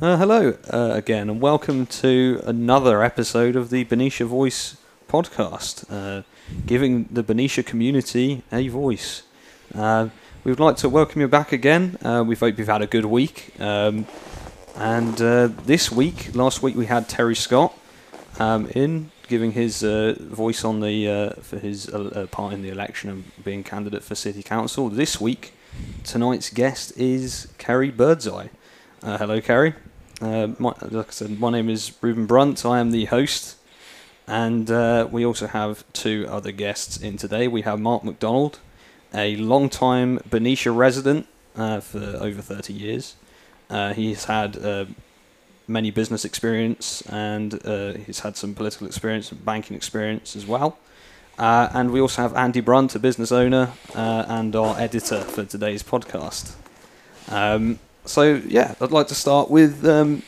Uh, hello uh, again, and welcome to another episode of the Benicia Voice podcast, uh, giving the Benicia community a voice. Uh, we would like to welcome you back again. Uh, we hope you've had a good week. Um, and uh, this week, last week, we had Terry Scott um, in giving his voice on the for his part in the election and being candidate for city council. This week, tonight's guest is Kari Birdseye. Hello, Kari. Uh, my, like I said, my name is Ruben Brunt. I am the host, and uh, we also have two other guests in today. We have Mark McDonald, a long-time Benicia resident uh, for over 30 years. Uh, he's had uh, many business experience and he's had some political experience and banking experience as well. And we also have Andy Brunt, a business owner and our editor for today's podcast. Um, so yeah, I'd like to start with um,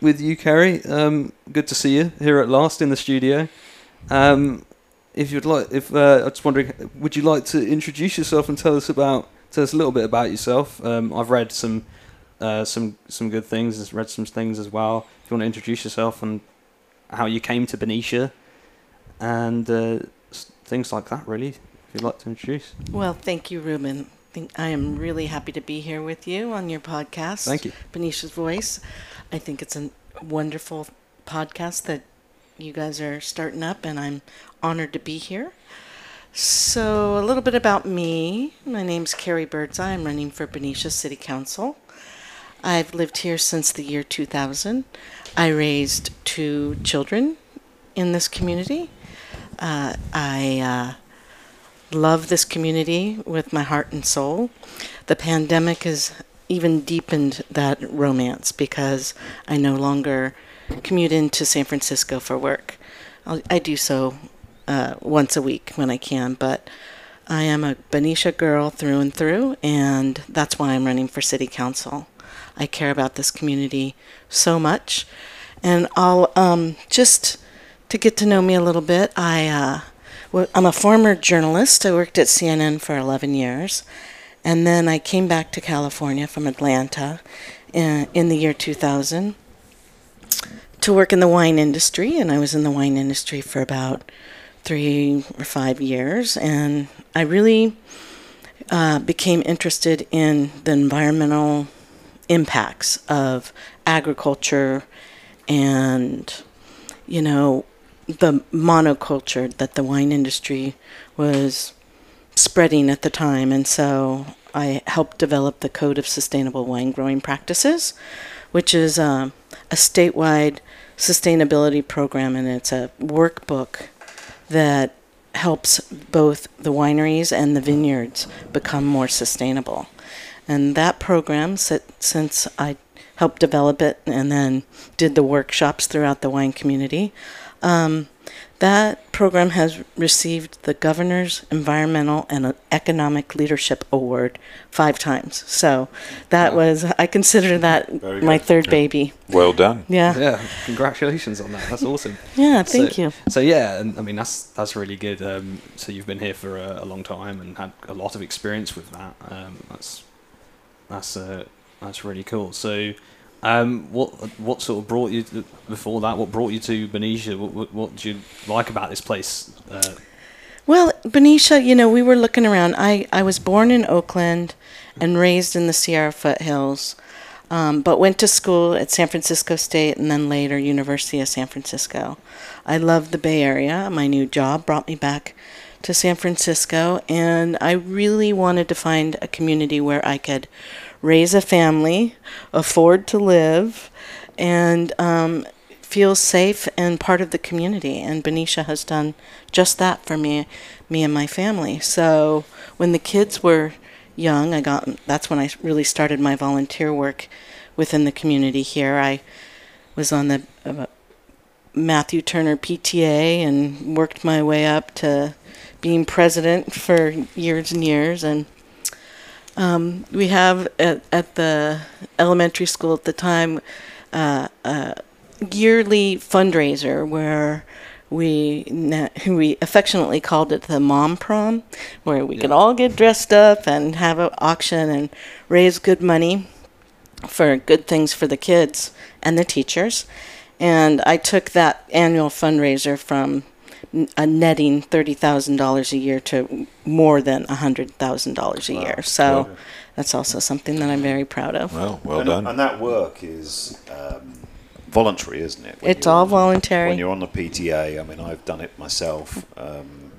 with you, Kari. Um, good to see you here at last in the studio. Um, if you'd like, if uh, I was wondering, would you like to introduce yourself and tell us about tell us a little bit about yourself? Um, I've read some uh, some some good things, read some things as well. If you want to introduce yourself and how you came to Benicia, and uh, things like that, really. If you'd like to introduce, Well, thank you, Ruben. Think- I am really happy to be here with you on your podcast. Thank you. Benicia's Voice. I think it's a wonderful podcast that you guys are starting up, and I'm honored to be here. So, a little bit about me. My name's Kari Birdseye. I'm running for Benicia City Council. I've lived here since the year 2000. I raised two children in this community. Uh, I uh, love this community with my heart and soul. The pandemic has even deepened that romance because I no longer commute into San Francisco for work. I'll, I do so uh, once a week when I can, but I am a Benicia girl through and through, and that's why I'm running for city council. I care about this community so much, and I'll um, just to get to know me a little bit. I uh, I'm a former journalist. I worked at CNN for 11 years. And then I came back to California from Atlanta in, in the year 2000 to work in the wine industry. And I was in the wine industry for about three or five years. And I really uh, became interested in the environmental impacts of agriculture and, you know, the monoculture that the wine industry was spreading at the time. And so I helped develop the Code of Sustainable Wine Growing Practices, which is um, a statewide sustainability program, and it's a workbook that helps both the wineries and the vineyards become more sustainable. And that program, since I helped develop it and then did the workshops throughout the wine community, um, that program has received the Governor's Environmental and Economic Leadership Award five times. So that was, I consider that Very my good. third Yeah. baby. Well done. Yeah. yeah, congratulations on that. That's awesome. Yeah, thank so, you. So yeah, and I mean that's that's really good. Um, so you've been here for a, a long time and had a lot of experience with that. Um, that's that's uh, that's really cool. So, um, what what sort of brought you to, before that? What brought you to Benicia? What what, what did you like about this place? Uh, Well, Benicia, you know, we were looking around. I, I was born in Oakland and raised in the Sierra foothills, um, but went to school at San Francisco State and then later University of San Francisco. I loved the Bay Area. My new job brought me back to San Francisco, and I really wanted to find a community where I could raise a family, afford to live, and um, feel safe and part of the community. And Benicia has done just that for me, me and my family. So when the kids were young, I got that's when I really started my volunteer work within the community here. I was on the uh, Matthew Turner PTA and worked my way up to being president for years and years. And um, we have at, at the elementary school at the time uh, a yearly fundraiser where we na- we affectionately called it the mom prom, where we could all get dressed up and have an auction and raise good money. for good things for the kids and the teachers. And I took that annual fundraiser from n- a netting $30,000 a year to more than $100,000 a year. So that's also something that I'm very proud of. Well, well and, done. and that work is um, voluntary, isn't it? When It's all voluntary. When you're on the PTA, I mean, I've done it myself. Um,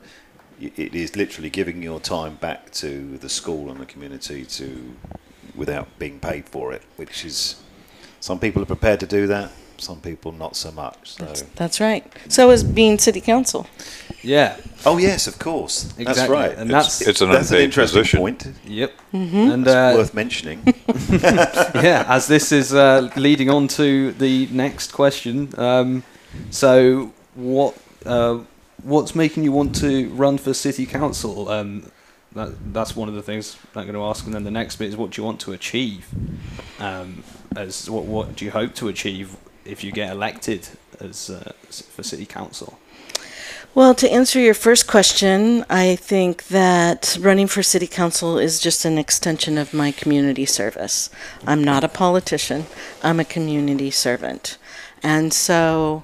it is literally giving your time back to the school and the community to, without being paid for it, which is some people are prepared to do that, some people not so much. So, That's, that's right. So is being city council. Yeah. oh yes, of course, that's right. and that's- It's an that's an interesting position. point. Yep. Mm-hmm. And uh, Worth mentioning. yeah, as this is uh, leading on to the next question. Um, so, what uh, what's making you want to run for city council? Um, that, that's one of the things I'm going to ask, and then the next bit is what do you want to achieve? Um, as what what do you hope to achieve if you get elected as uh, for city council? Well, to answer your first question, I think that running for city council is just an extension of my community service. I'm not a politician, I'm a community servant. And so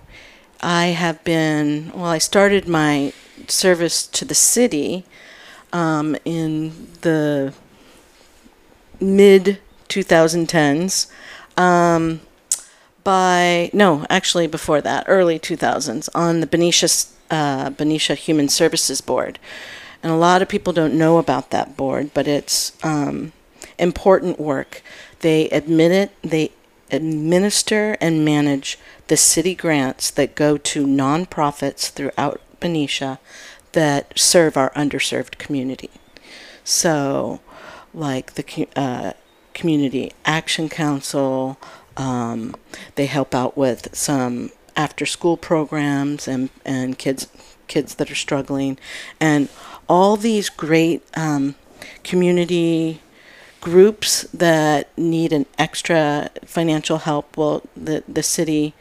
I have been, well, I started my service to the city um, in the mid 2010s. Um, by no, actually before that, early 2000s, on the Benicia uh, Benicia Human Services Board, and a lot of people don't know about that board, but it's um, important work. They admit it. They administer and manage the city grants that go to nonprofits throughout Benicia that serve our underserved community. So, like the uh, Community Action Council, um, they help out with some after-school programs and and kids kids that are struggling, and all these great um, community groups that need an extra financial help. Well, the the city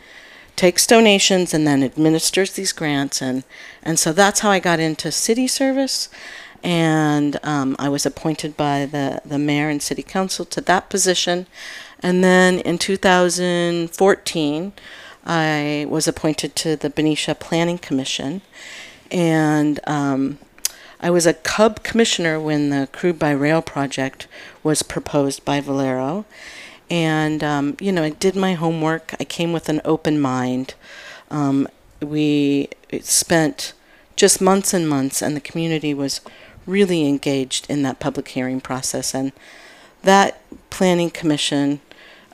takes donations and then administers these grants. And and so that's how I got into city service. And um, I was appointed by the the mayor and city council to that position and then in 2014 I was appointed to the Benicia Planning Commission and um, I was a Cub commissioner when the Crude by Rail project was proposed by Valero. And, um, you know, I did my homework. I came with an open mind. Um, we spent just months and months, and the community was really engaged in that public hearing process. And that planning commission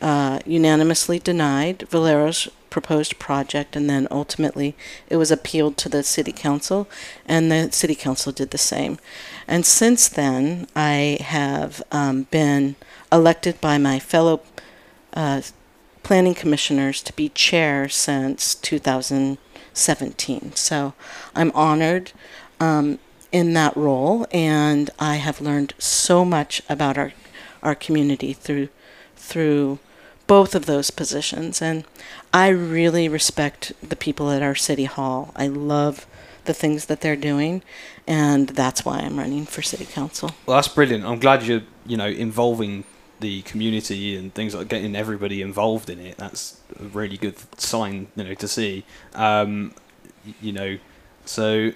uh, unanimously denied Valero's proposed project, and then ultimately it was appealed to the city council, and the city council did the same. And since then, I have um, been elected by my fellow uh, planning commissioners to be chair since 2017. So I'm honored um, in that role, and I have learned so much about our our community through through both of those positions. And I really respect the people at our city hall. I love the things that they're doing, and that's why I'm running for city council. Well, that's brilliant. I'm glad you're, you know, involving the community and things like getting everybody involved in it. That's a really good sign, you know, to see. Um, you know, so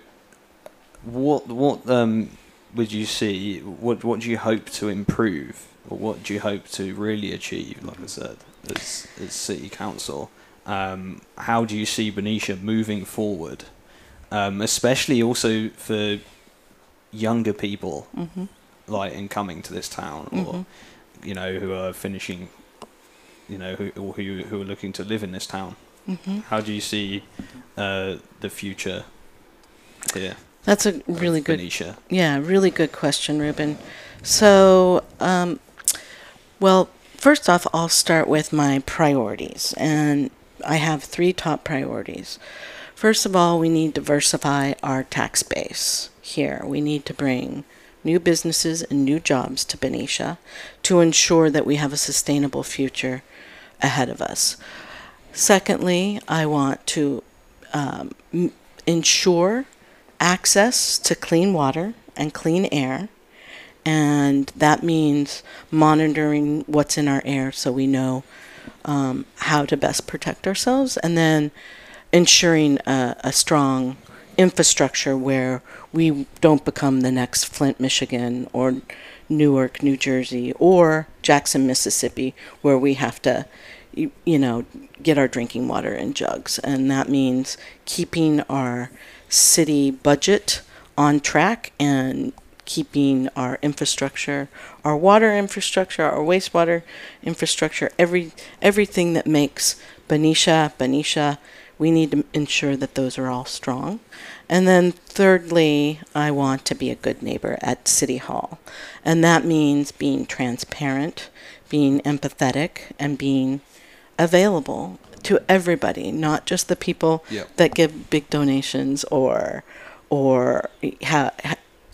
what what um would you see? What what do you hope to improve, or what do you hope to really achieve? Like I said, as as city council, um, how do you see Benicia moving forward? Um, especially also for younger people hmm like in coming to this town or Mhm. you know who are finishing you know who or who who are looking to live in this town hmm how do you see uh, the future here That's a really good Benicia Yeah, really good question, Ruben. So, um, well, first off, I'll start with my priorities, and I have three top priorities. First of all, we need to diversify our tax base here. We need to bring new businesses and new jobs to Benicia to ensure that we have a sustainable future ahead of us. Secondly, I want to um, ensure access to clean water and clean air. And that means monitoring what's in our air so we know um, how to best protect ourselves, and then ensuring a, a strong infrastructure where we don't become the next Flint, Michigan, or Newark, New Jersey, or Jackson, Mississippi, where we have to, you, you know, get our drinking water in jugs. And that means keeping our city budget on track and keeping our infrastructure, our water infrastructure, our wastewater infrastructure, every everything that makes Benicia, Benicia, we need to ensure that those are all strong. And then thirdly, I want to be a good neighbor at City Hall. And that means being transparent, being empathetic, and being available to everybody, not just the people Yep. that give big donations or or ha,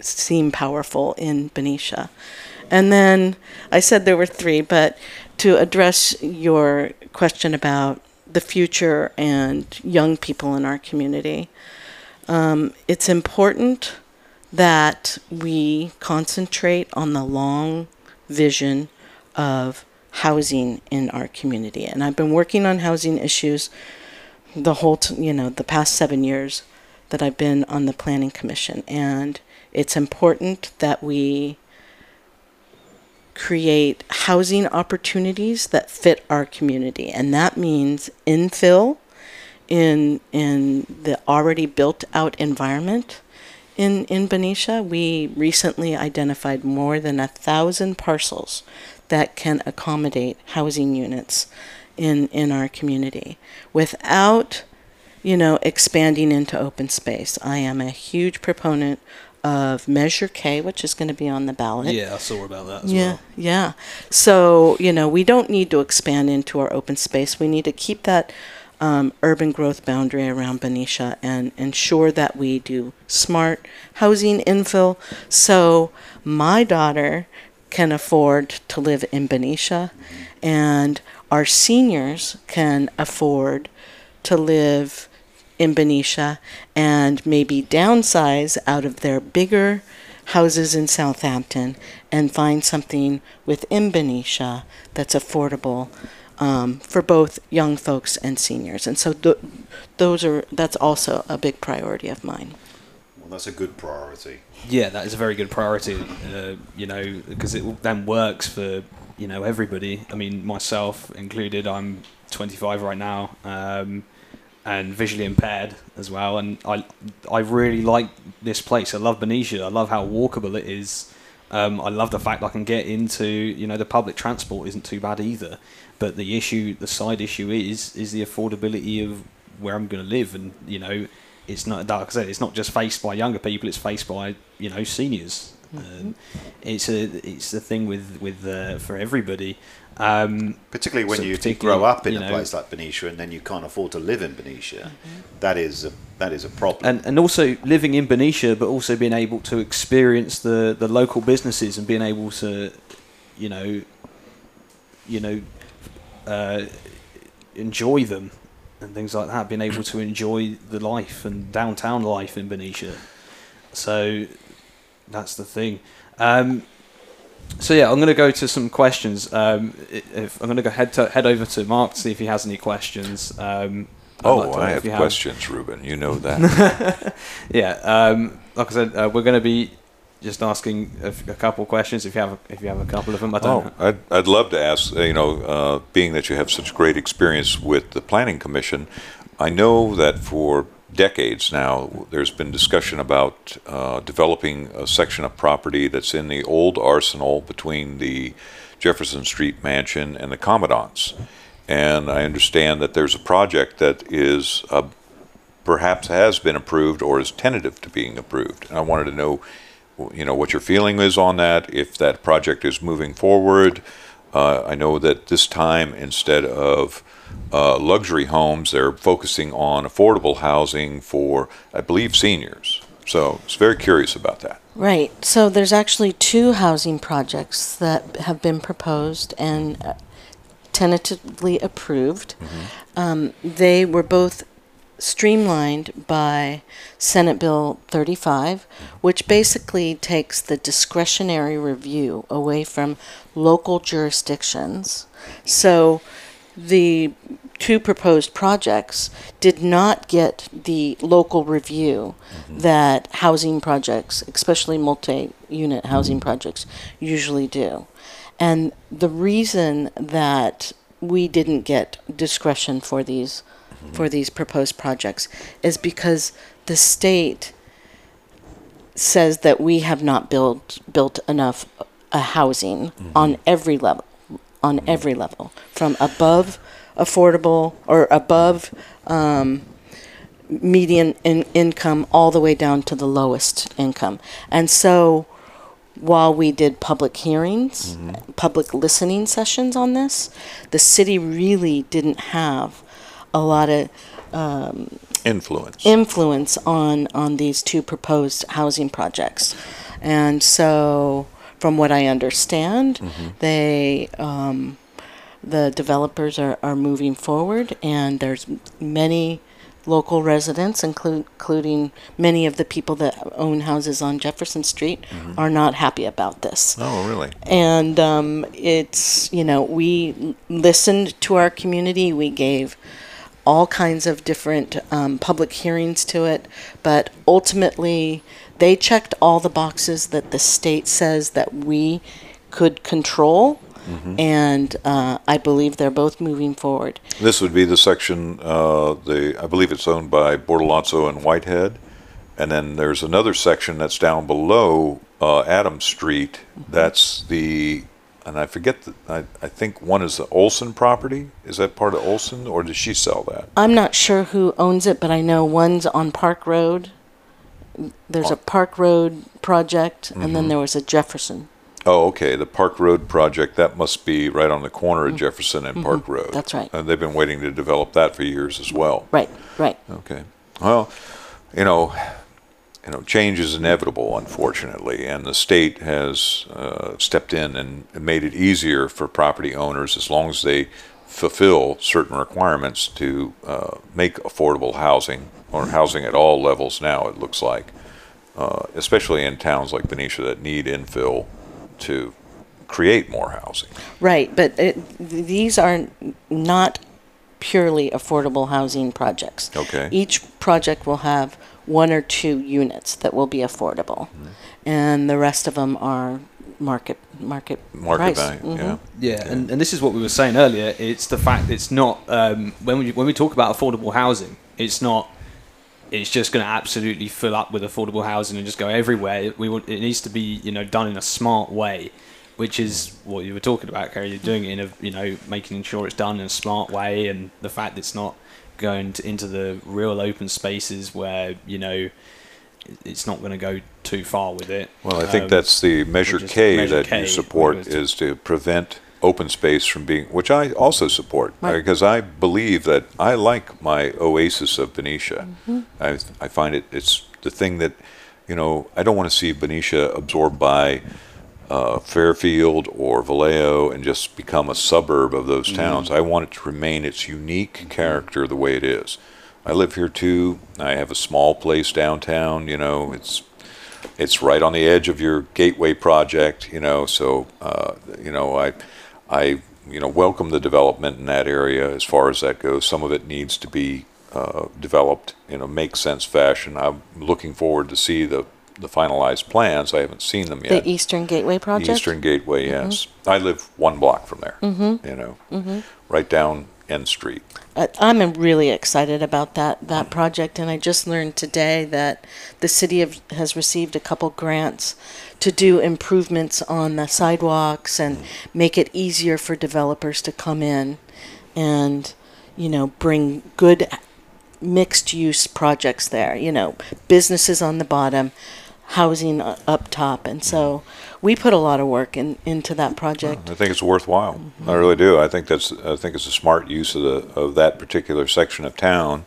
seem powerful in Benicia. And then I said there were three, but to address your question about the future and young people in our community, um, it's important that we concentrate on the long vision of housing in our community. And I've been working on housing issues the whole, t- you know, the past seven years that I've been on the Planning Commission. And it's important that we create housing opportunities that fit our community. And that means infill in in the already built out environment in in Benicia. We recently identified more than a thousand parcels that can accommodate housing units in in our community without you know expanding into open space. I am a huge proponent of Measure K, which is going to be on the ballot. Yeah, I saw about that as Yeah, well. yeah. So, you know, we don't need to expand into our open space. We need to keep that um, urban growth boundary around Benicia and ensure that we do smart housing infill so my daughter can afford to live in Benicia and our seniors can afford to live in Benicia and maybe downsize out of their bigger houses in Southampton and find something within Benicia that's affordable um, for both young folks and seniors. And so th- those are that's also a big priority of mine. Well, that's a good priority. Yeah, that is a very good priority. Uh, you know, because it then works for you know everybody. I mean, myself included. I'm 25 right now, um, and visually impaired as well. And I I really like this place. I love Benicia. I love how walkable it is. Um, I love the fact I can get into you know the public transport isn't too bad either. But the issue, the side issue is is the affordability of where I'm going to live, and you know it's not like I said, it's not just faced by younger people; it's faced by you know seniors. Um, it's a it's the thing with with uh, for everybody. Um, Particularly when So you particularly, grow up in you a place like Benicia and then you can't afford to live in Benicia, that is a, that is a problem. and and also living in Benicia, but also being able to experience the the local businesses and being able to, you know, you know, uh, enjoy them and things like that. Being able to enjoy the life and downtown life in Benicia. So that's the thing. Um, so yeah, I'm going to go to some questions. Um, if I'm going to go head to head over to Mark to see if he has any questions. Um, Oh, like I have questions, Ruben. You know that. yeah, um, like I said, uh, we're going to be just asking a, f- a couple of questions. If you have, a, if you have a couple of them, I don't. oh, I'd, I'd love to ask. You know, uh, being that you have such great experience with the Planning Commission, I know that for decades now there's been discussion about uh, developing a section of property that's in the old arsenal between the Jefferson Street mansion and the Commandant's. And I understand that there's a project that is uh, perhaps has been approved or is tentative to being approved. And I wanted to know, you know, what your feeling is on that, if that project is moving forward. Uh, I know that this time, instead of uh, luxury homes, they're focusing on affordable housing for, I believe, seniors. So I was very curious about that. Right. So there's actually two housing projects that have been proposed and uh, tentatively approved. Um, they were both streamlined by Senate Bill 35, which basically takes the discretionary review away from local jurisdictions. So the two proposed projects did not get the local review mm-hmm. that housing projects, especially multi-unit mm-hmm. housing projects, usually do. And the reason that we didn't get discretion for these for these proposed projects is because the state says that we have not built built enough uh, housing on every level on every level from above affordable or above um, median in income all the way down to the lowest income. And so while we did public hearings public listening sessions on this the city really didn't have a lot of Influence. influence on on these two proposed housing projects, and so from what I understand, they um, the developers are, are moving forward, and there's many local residents, include, including many of the people that own houses on Jefferson Street, are not happy about this. Oh, really? and um, it's you know we listened to our community. We gave all kinds of different um, public hearings to it but ultimately they checked all the boxes that the state says that we could control and uh, i believe they're both moving forward This would be the section, uh, the, I believe it's owned by Bortolazzo and Whitehead. And then there's another section that's down below, uh, Adams Street. That's the, and I forget, that I, I think one is the Olson property. Is that part of Olson or did she sell that? i'm not sure who owns it but i know one's on park road there's a oh. park road project and then mm-hmm. there was a jefferson Oh, okay, the Park Road project, that must be right on the corner of mm. Jefferson and Park mm-hmm. Road. That's right. And they've been waiting to develop that for years as well. right right Okay. Well, you know, you know, change is inevitable, unfortunately, and the state has uh, stepped in and made it easier for property owners as long as they fulfill certain requirements to uh, make affordable housing or housing at all levels. Now it looks like, uh, especially in towns like Benicia that need infill to create more housing. Right, but it, these are not purely affordable housing projects. Okay. Each project will have one or two units that will be affordable, and the rest of them are market market Market price. value, Mhm. yeah. Yeah, and, and this is what we were saying earlier. It's the fact it's not um, when we when we talk about affordable housing, it's not. It's just going to absolutely fill up with affordable housing and just go everywhere. We want, it needs to be you know done in a smart way, which is what you were talking about, Kari. You're doing it in a you know making sure it's done in a smart way, and the fact it's not going to, into the real open spaces where you know it's not going to go too far with it. Well, I think Um, that's the Measure K Measure that K, you support which is- is to prevent open space from being, which I also support Right. because I believe that I like my oasis of Benicia. Mm-hmm. I, I find it it's the thing that you know I don't want to see Benicia absorbed by uh, Fairfield or Vallejo and just become a suburb of those Mm-hmm. towns. I want it to remain its unique character the way it is. I live here too. I have a small place downtown. You know, it's it's right on the edge of your gateway project. You know, so uh, you know I I you know welcome the development in that area as far as that goes. Some of it needs to be uh, developed in a make sense fashion. I'm looking forward to see the the finalized plans. I haven't seen them yet. The Eastern Gateway project. Mm-hmm. Eastern Gateway, yes. I live one block from there. Mm-hmm. You know, mm-hmm. right down N Street. I'm really excited about that that project, and I just learned today that the city of, has received a couple grants to do improvements on the sidewalks and mm. make it easier for developers to come in and you know bring good mixed use projects there. You know, businesses on the bottom, housing up top, and so we put a lot of work in, into that project. I think it's worthwhile. I really do. I think that's. I think it's a smart use of the of that particular section of town.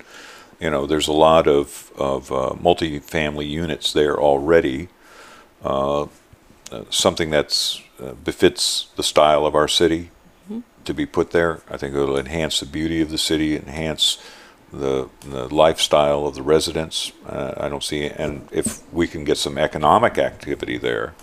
You know, there's a lot of of uh, multi-family units there already. Uh, uh, something that's uh, befits the style of our city to be put there. I think it'll enhance the beauty of the city, enhance the, the lifestyle of the residents. Uh, I don't see, and if we can get some economic activity there,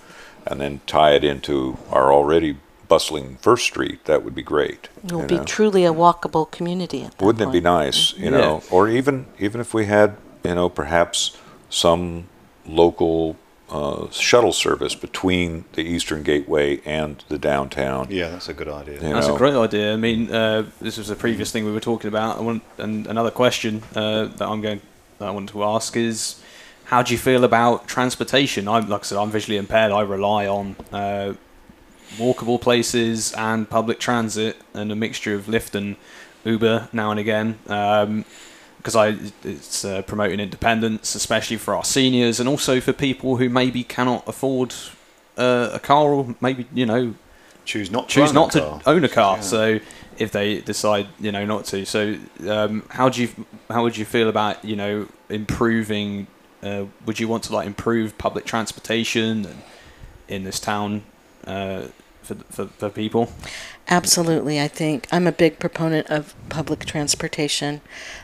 and then tie it into our already bustling First Street, that would be great. It will you be know. truly a walkable community. At that Wouldn't it be point. nice, you Yeah. know, or even even if we had, you know, perhaps some local uh, shuttle service between the Eastern Gateway and the downtown. Yeah, that's a good idea. Yeah. That's know. a great idea. I mean, uh, this was a previous thing we were talking about. I want, and another question uh, that I'm going, that I wanted to ask is, how do you feel about transportation? I'm like I said, I'm visually impaired. I rely on uh, walkable places and public transit, and a mixture of Lyft and Uber now and again. Um, because I it's uh, promoting independence, especially for our seniors, and also for people who maybe cannot afford uh, a car, or maybe you know Choose not to choose own not a to car. own a car. Yeah. So if they decide, you know, not to, so um, how do you how would you feel about you know improving? Uh, would you want to like improve public transportation in this town uh, for, for for people? Absolutely. I think I'm a big proponent of public transportation.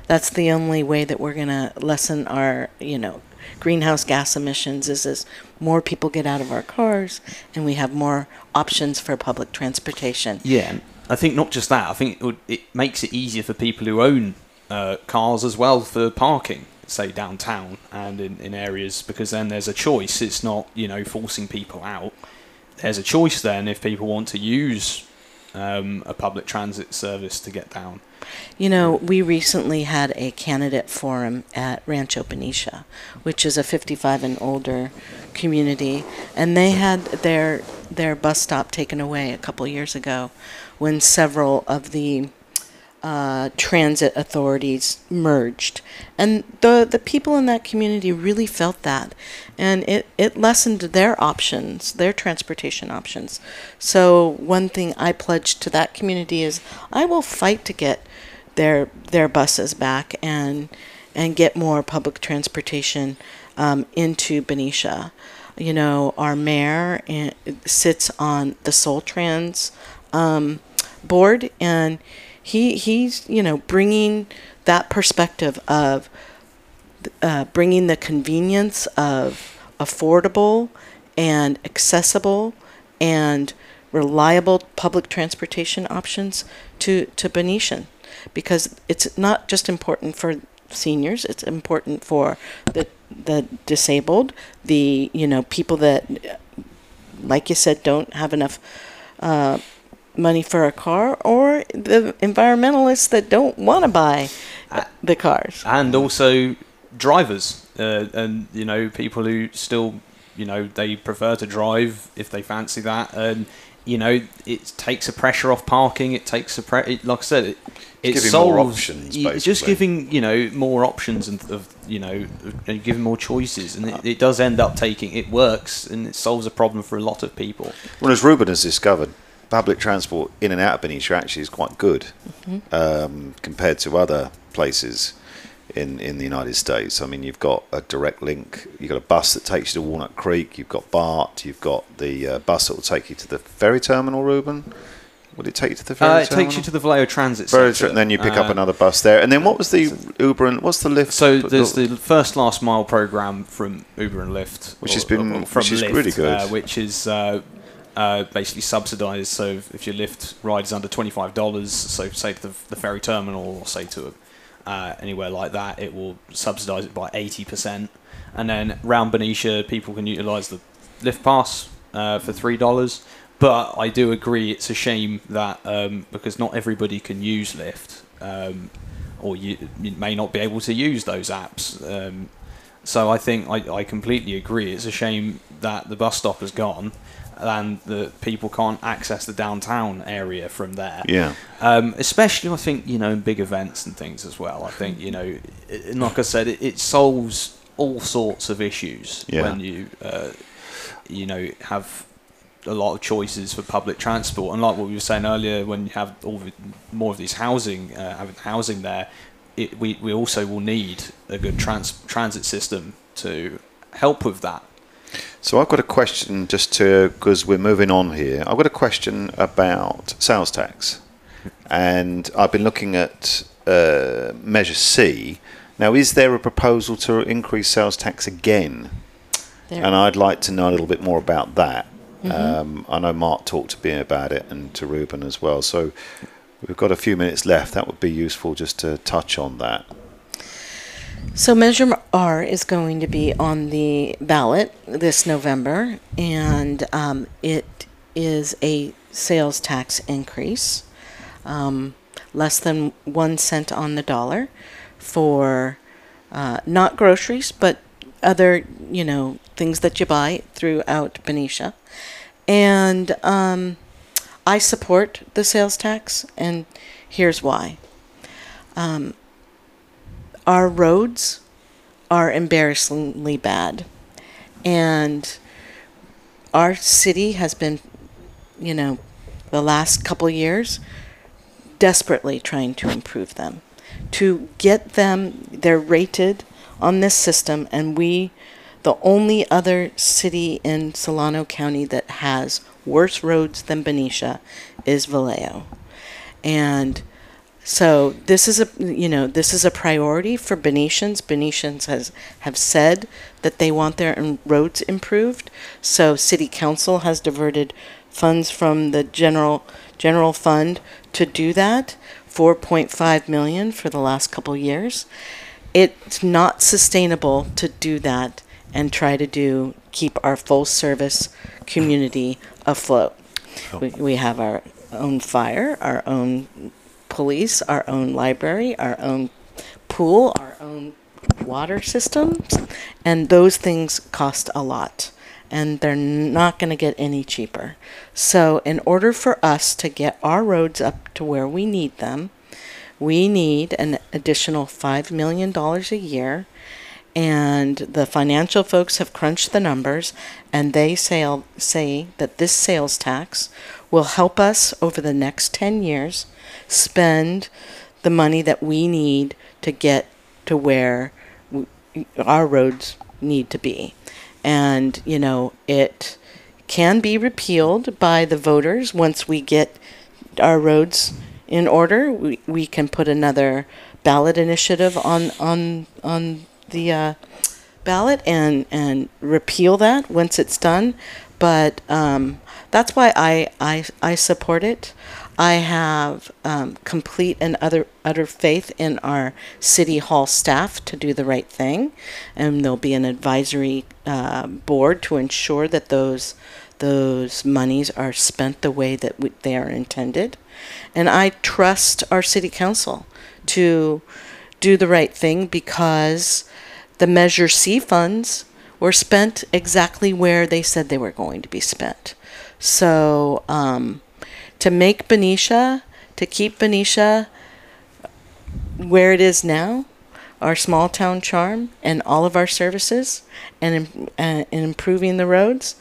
That's the only way that we're going to lessen our, you know, greenhouse gas emissions is as more people get out of our cars and we have more options for public transportation. Yeah, I think not just that. I think it, would, it makes it easier for people who own uh, cars as well for parking, say downtown and in, in areas, because then there's a choice. It's not you know forcing people out. There's a choice then if people want to use um, a public transit service to get down. You know, we recently had a candidate forum at Rancho Benicia, which is a 55 and older community, and they had their their bus stop taken away a couple years ago when several of the uh, transit authorities merged, and the the people in that community really felt that, and it it lessened their options, their transportation options. So one thing I pledged to that community is I will fight to get their their buses back and and get more public transportation um, into Benicia. You know, our mayor eh, sits on the SolTrans um, board, and he he's you know bringing that perspective of uh, bringing the convenience of affordable and accessible and reliable public transportation options to to Benetian because it's not just important for seniors it's important for the the disabled the you know people that like you said don't have enough uh, money for a car or the environmentalists that don't want to buy Uh, the cars. And also drivers uh, and you know people who still you know they prefer to drive if they fancy that. And you know it takes the pressure off parking it takes the pre- it, like I said it, it giving solves more options, y- just giving you know more options and of you know and giving more choices. And it, it does end up taking it works and it solves a problem for a lot of people. Well, as Ruben has discovered, public transport in and out of Benicia actually is quite good um, compared to other places in, in the United States. I mean, you've got a direct link. You've got a bus that takes you to Walnut Creek. You've got BART. You've got the uh, bus that will take you to the ferry terminal, Ruben. Would it take you to the ferry uh, it terminal? takes you to the Vallejo Transit ferry Centre and then you pick up uh, another bus there. And then what was the Uber and what's the Lyft? So there's the first last mile program from Uber and Lyft, Which has been- from which is Lyft, really good. uh, which is uh, basically subsidised. So if if your Lyft ride is under twenty five dollars, so say to the, the ferry terminal or say to uh, anywhere like that, it will subsidise it by eighty percent. And then round Benicia, people can utilise the Lyft pass uh, for three dollars. But I do agree, it's a shame that um, because not everybody can use Lyft. Um, or you, you may not be able to use those apps. Um, so I think I, I completely agree. It's a shame that the bus stop has gone and that people can't access the downtown area from there. yeah. Um, especially, I think, you know, in big events and things as well. I think, you know, it, like I said, it, it solves all sorts of issues Yeah. when you, uh, you know, have a lot of choices for public transport. And like what we were saying earlier, when you have all the, more of these housing, uh, having housing there, it, we, we also will need a good trans, transit system to help with that. So I've got a question just to because we're moving on here. I've got a question about sales tax, and I've been looking at uh, Measure C. Now, is there a proposal to increase sales tax again? There- And I'd like to know a little bit more about that. Mm-hmm. Um, I know Mark talked to me about it and to Ruben as well. So we've got a few minutes left. That would be useful just to touch on that. So Measure R is going to be on the ballot this November, and um, it is a sales tax increase, um, less than one cent on the dollar, for uh, not groceries, but other you know things that you buy throughout Benicia, and um, I support the sales tax, and here's why. Um, our roads are embarrassingly bad. And our city has been, you know, the last couple years desperately trying to improve them. To get them, they're rated on this system, and we, the only other city in Solano County that has worse roads than Benicia is Vallejo. And so this is a you know this is a priority for Benicians. Benicians has have said that they want their roads improved. So city council has diverted funds from the general general fund to do that. 4.5 million for the last couple years. It's not sustainable to do that and try to do keep our full service community afloat. Oh. We, we have our own fire, our own police, our own library, our own pool, our own water systems, and those things cost a lot. And they're not going to get any cheaper. So, in order for us to get our roads up to where we need them, we need an additional $5 million a year. And the financial folks have crunched the numbers, and they say, say that this sales tax will help us over the next 10 years spend the money that we need to get to where w- our roads need to be. And, you know, it can be repealed by the voters once we get our roads in order. We, we can put another ballot initiative on, on, on the uh, ballot and, and repeal that once it's done. But um, that's why I, I, I support it. I have um, complete and utter, utter faith in our city hall staff to do the right thing, and there'll be an advisory uh, board to ensure that those those monies are spent the way that we, they are intended. And I trust our city council to do the right thing because the Measure C funds were spent exactly where they said they were going to be spent. So, um, to make Benicia, to keep Benicia where it is now, our small town charm and all of our services and, im- uh, and improving the roads,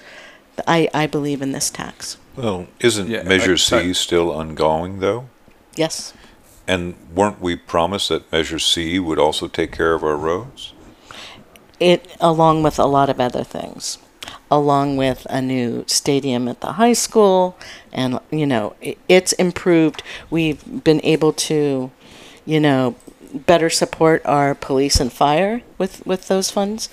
I, I believe in this tax. Well, isn't Yeah, Measure I- C I- still ongoing, though? Yes. And weren't we promised that Measure C would also take care of our roads? It, along with a lot of other things, along with a new stadium at the high school, and you know, it, it's improved. We've been able to, you know, better support our police and fire with with those funds.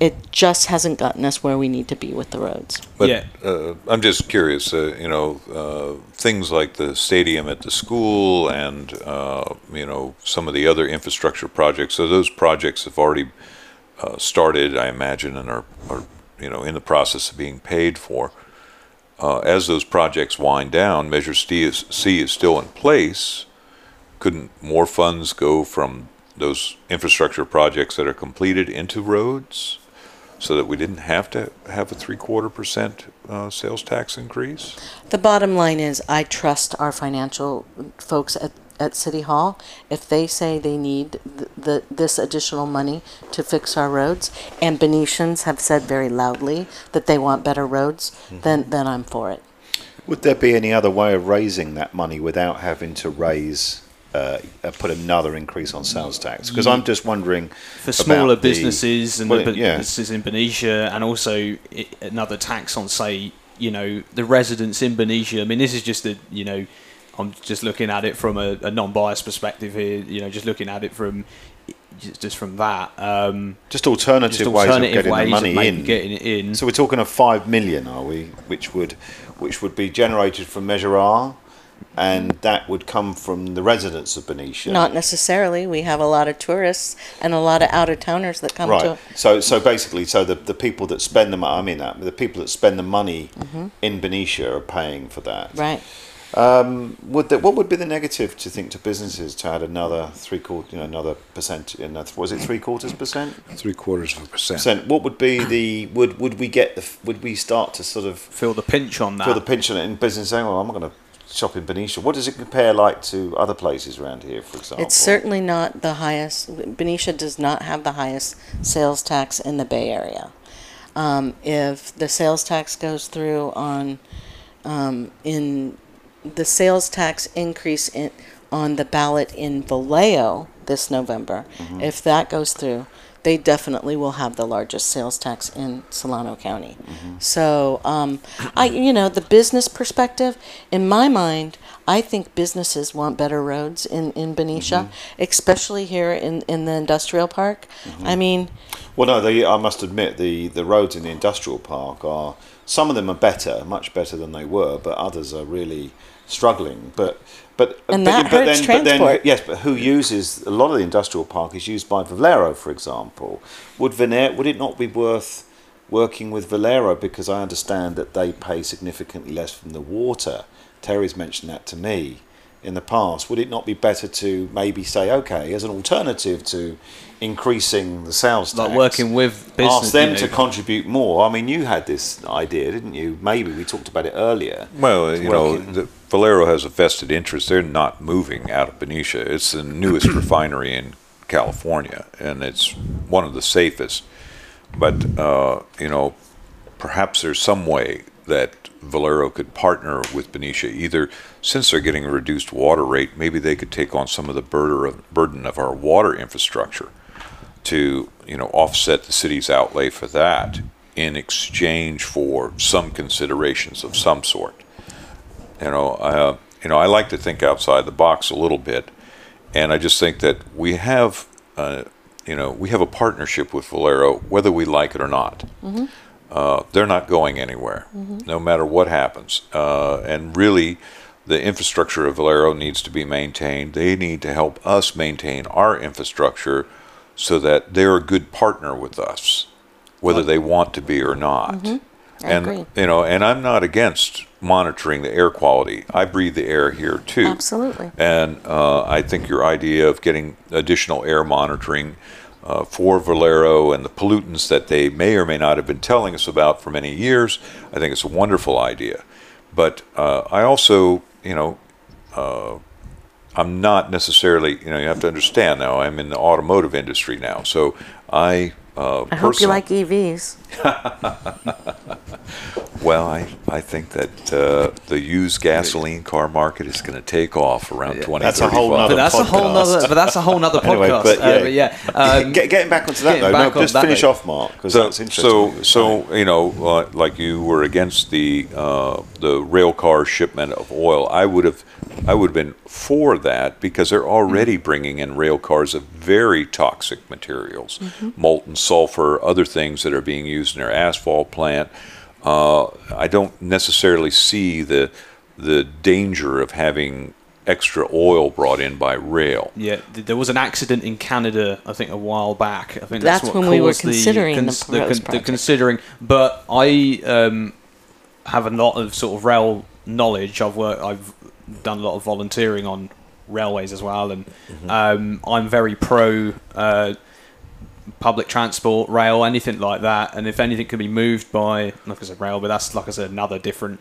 It just hasn't gotten us where we need to be with the roads. But Yeah. uh, I'm just curious, uh, you know, uh, things like the stadium at the school and, uh, you know, some of the other infrastructure projects. So those projects have already uh, started, I imagine, and are, are, you know, in the process of being paid for. Uh, as those projects wind down, Measure C is, C is still in place. Couldn't more funds go from those infrastructure projects that are completed into roads? so that we didn't have to have a three quarter percent uh, sales tax increase? The bottom line is, I trust our financial folks at, at City Hall. If they say they need the, the this additional money to fix our roads, and Benicians have said very loudly that they want better roads, then then I'm for it. Would there be any other way of raising that money without having to raise, uh, uh, put another increase on sales tax? Because I'm just wondering for smaller about the- businesses and well, the yeah. businesses in Benicia, and also i another tax on, say, you know, the residents in Benicia. I mean, this is just a, you know, I'm just looking at it from a, a non-biased perspective here. You know, just looking at it from just, just from that. Um, Just alternative, just ways of getting ways the money of in. getting it in. So we're talking of five million, are we? Which would, which would be generated from Measure R, and that would come from the residents of Benicia. Not necessarily. We have a lot of tourists and a lot of out of towners that come right. to. So, so basically, so the, the people that spend the money, I mean that the people that spend the money Mm-hmm. in Benicia are paying for that. Right. Um, would that, what would be the negative to think to businesses to add another three quarter, you know, another percent? In that, was it three quarters percent? Three quarters of a percent. Percent. What would be the would would we get the would we start to sort of Feel the pinch on that. feel the pinch on it in business saying, well, I'm going to shop in Benicia. What does it compare like to other places around here, for example? It's certainly not the highest. Benicia does not have the highest sales tax in the Bay Area. Um, if the sales tax goes through on um, in the sales tax increase in, on the ballot in Vallejo this November, if that goes through, they definitely will have the largest sales tax in Solano County. So, um, I, you know, the business perspective, in my mind, I think businesses want better roads in, in Benicia, mm-hmm. especially here in, in the industrial park. Mm-hmm. I mean, Well, no, they, I must admit the, the roads in the industrial park are some of them are better, much better than they were, but others are really struggling. But but And but, that but hurts then, but then transport. yes, but who uses a lot of the industrial park is used by Valero, for example. Would Vener, would it not be worth working with Valero because I understand that they pay significantly less from the water. Terry's mentioned that to me in the past. Would it not be better to maybe say, okay, as an alternative to increasing the sales like tax, working with business. ask them you know, to contribute more? I mean, you had this idea, didn't you? Maybe we talked about it earlier. Well, you know, the, Valero has a vested interest. They're not moving out of Benicia. It's the newest refinery in California, and it's one of the safest. But uh, you know, perhaps there's some way that Valero could partner with Benicia. Either since they're getting a reduced water rate, maybe they could take on some of the burden of, our water infrastructure to you know offset the city's outlay for that in exchange for some considerations of some sort. You know, uh, you know, I like to think outside the box a little bit, and I just think that we have, uh, you know, we have a partnership with Valero, whether we like it or not. Uh, they're not going anywhere, no matter what happens. Uh, and really, the infrastructure of Valero needs to be maintained. They need to help us maintain our infrastructure so that they're a good partner with us, whether they want to be or not. I and agree. you know, and I'm not against monitoring the air quality. I breathe the air here too. Absolutely. And uh, I think your idea of getting additional air monitoring uh, for Valero and the pollutants that they may or may not have been telling us about for many years, I think it's a wonderful idea. But uh, I also, you know, uh, I'm not necessarily, you know, you have to understand now, I'm in the automotive industry now. So I. Uh, I hope you like EVs. well, I, I think that uh, the used gasoline car market is going to take off around 2035. That's a whole other But that's a whole podcast. nother. But that's a whole nother Anyway, podcast. but Uh, yeah. but yeah. Um, Get, getting back onto that getting though, back no, on just that finish though. off, Mark, because So, that's interesting. so, what you so you know, uh, like you were against the uh, the rail car shipment of oil. I would have, I would have been for that because they're already bringing in rail cars of very toxic materials, molten sulfur, other things that are being used in their asphalt plant. Uh, I don't necessarily see the the danger of having extra oil brought in by rail. Yeah, there was an accident in Canada, I think, a while back. I think That's that's, what when we were considering the cons- the, proposed the considering. But I um, have a lot of sort of rail knowledge. I've worked, I've done a lot of volunteering on railways as well, and Mm-hmm. um, I'm very pro. Uh, Public transport, rail, anything like that, and if anything can be moved by, like I said, rail, but that's like I said, another different,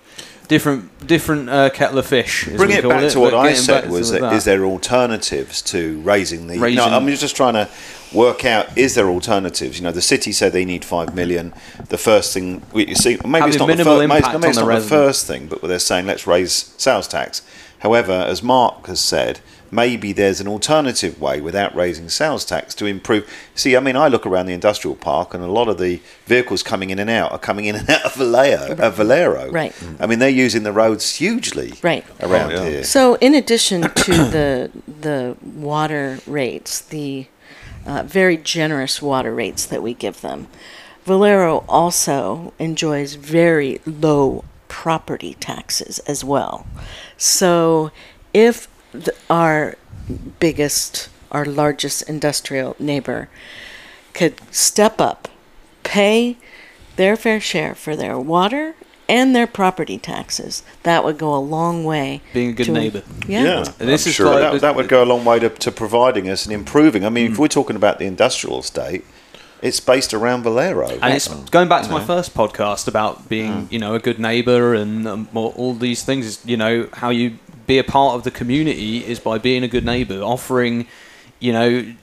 different, different uh, kettle of fish. Bring it back to what I said was to that, is there alternatives to raising the? Raising- no, I'm just trying to work out is there alternatives? You know, the city said they need five million. The first thing we you see, maybe it's not the, fir- maybe, it's not the the first thing, but they're saying let's raise sales tax. However, as Mark has said, maybe there's an alternative way without raising sales tax to improve. See, I mean, I look around the industrial park, and a lot of the vehicles coming in and out are coming in and out of Vallejo. Of Valero. Right. I mean, they're using the roads hugely Right. around Oh, yeah. here. So, in addition to the the water rates, the uh, very generous water rates that we give them, Valero also enjoys very low property taxes as well. So, if the, our biggest, our largest industrial neighbor could step up, pay their fair share for their water and their property taxes, that would go a long way. Being a good to- neighbour. Yeah. And this I'm is sure that, that would go a long way to, to providing us and improving. I mean, if hmm. we're talking about the industrial estate, it's based around Valero. And it's going back to my first podcast about being, you know, a good neighbour and um, all, all these things. Is, you know, how you be a part of the community is by being a good neighbour, offering, you know,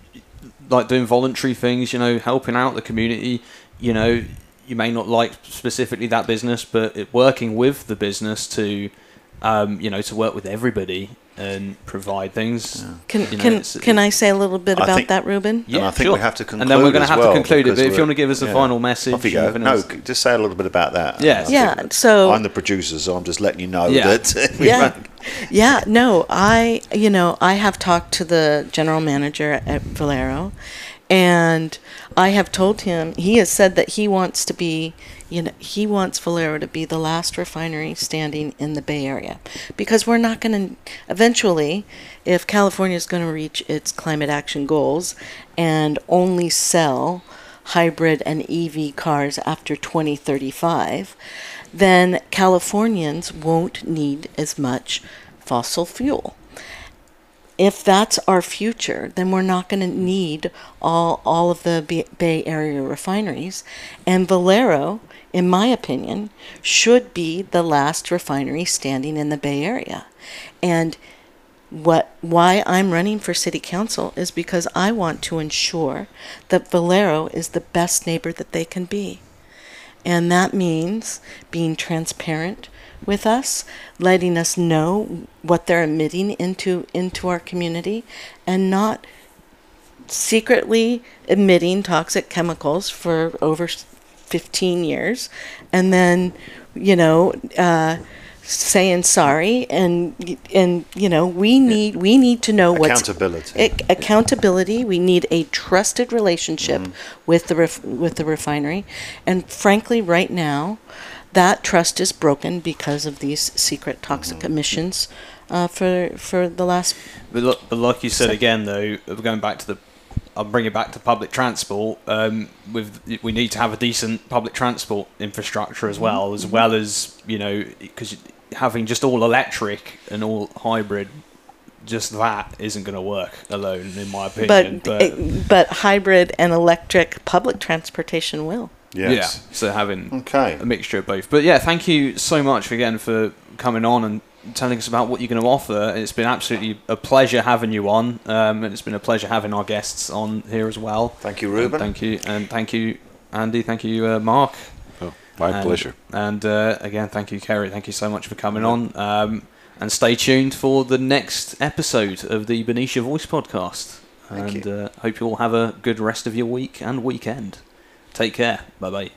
like doing voluntary things. You know, helping out the community. You know, you may not like specifically that business, but it, working with the business to, um, you know, to work with everybody and provide things. Can you know, can it's- can I say a little bit I about think- that, Ruben? And I think we have to And then we're going to have well, to conclude it. But if you want to give us a yeah. final message, you go. No, just say a little bit about that. Yeah. I Yeah, think so- I'm the producer, so I'm just letting you know Yeah. that. yeah yeah no i you know i have talked to the general manager at valero and i have told him he has said that he wants to be you know he wants valero to be the last refinery standing in the bay area because we're not going to eventually if california is going to reach its climate action goals and only sell hybrid and ev cars after 2035 then Californians won't need as much fossil fuel. If that's our future, then we're not going to need all, all of the Bay Area refineries. And Valero, in my opinion, should be the last refinery standing in the Bay Area. And what why I'm running for city council is because I want to ensure that Valero is the best neighbor that they can be. And that means being transparent with us, letting us know what they're emitting into into our community and not secretly emitting toxic chemicals for over 15 years and then you know uh, saying sorry and and you know we need we need to know what Accountability. Ac- accountability. We need a trusted relationship with the ref- with the refinery, and frankly, right now, that trust is broken because of these secret toxic emissions uh, for for the last. But, look, but like you said So- again, though, going back to the, I'll bring it back to public transport. Um, with we need to have a decent public transport infrastructure as well, as well as you know, because having just all electric and all hybrid, just that isn't going to work alone, in my opinion. But it- but hybrid and electric public transportation will. Yes. yeah, so having Okay. a mixture of both. But yeah, thank you so much again for coming on and telling us about what you're going to offer. It's been absolutely a pleasure having you on, um, and it's been a pleasure having our guests on here as well. Thank you, And Ruben. thank you, and thank you, Andy. Thank you, uh, Mark. Oh, my And- pleasure. And uh, again, thank you, Kari. Thank you so much for coming on. Um, and stay tuned for the next episode of the Benicia Voice podcast. Thank and you. Uh, hope you all have a good rest of your week and weekend. Take care. Bye bye.